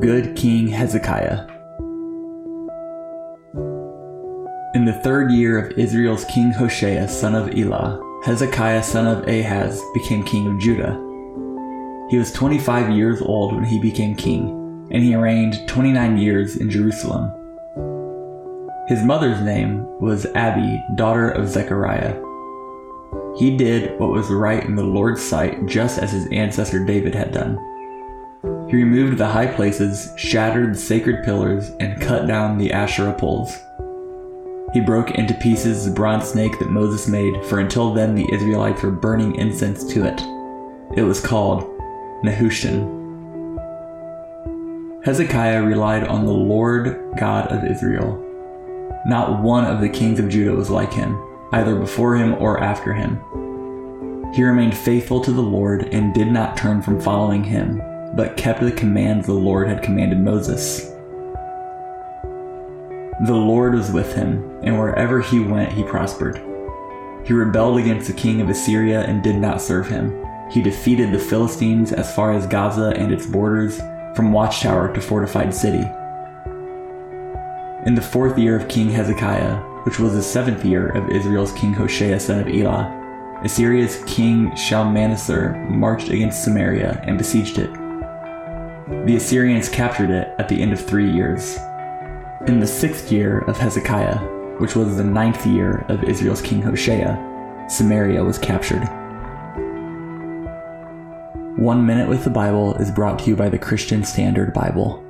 Good King Hezekiah. In the third year of Israel's king Hoshea, son of Elah, Hezekiah, son of Ahaz, became king of Judah. He was 25 years old when he became king, and he reigned 29 years in Jerusalem. His mother's name was Abi, daughter of Zechariah. He did what was right in the Lord's sight, just as his ancestor David had done. He removed the high places, shattered the sacred pillars, and cut down the Asherah poles. He broke into pieces the bronze snake that Moses made, for until then the Israelites were burning incense to it. It was called Nehushtan. Hezekiah relied on the Lord God of Israel. Not one of the kings of Judah was like him, either before him or after him. He remained faithful to the Lord and did not turn from following him, but kept the commands the Lord had commanded Moses. The Lord was with him, and wherever he went, he prospered. He rebelled against the king of Assyria and did not serve him. He defeated the Philistines as far as Gaza and its borders, from watchtower to fortified city. In the fourth year of King Hezekiah, which was the seventh year of Israel's king Hoshea son of Elah, Assyria's king Shalmaneser marched against Samaria and besieged it. The Assyrians captured it at the end of three years. In the sixth year of Hezekiah, which was the ninth year of Israel's king Hoshea, Samaria was captured. One Minute with the Bible is brought to you by the Christian Standard Bible.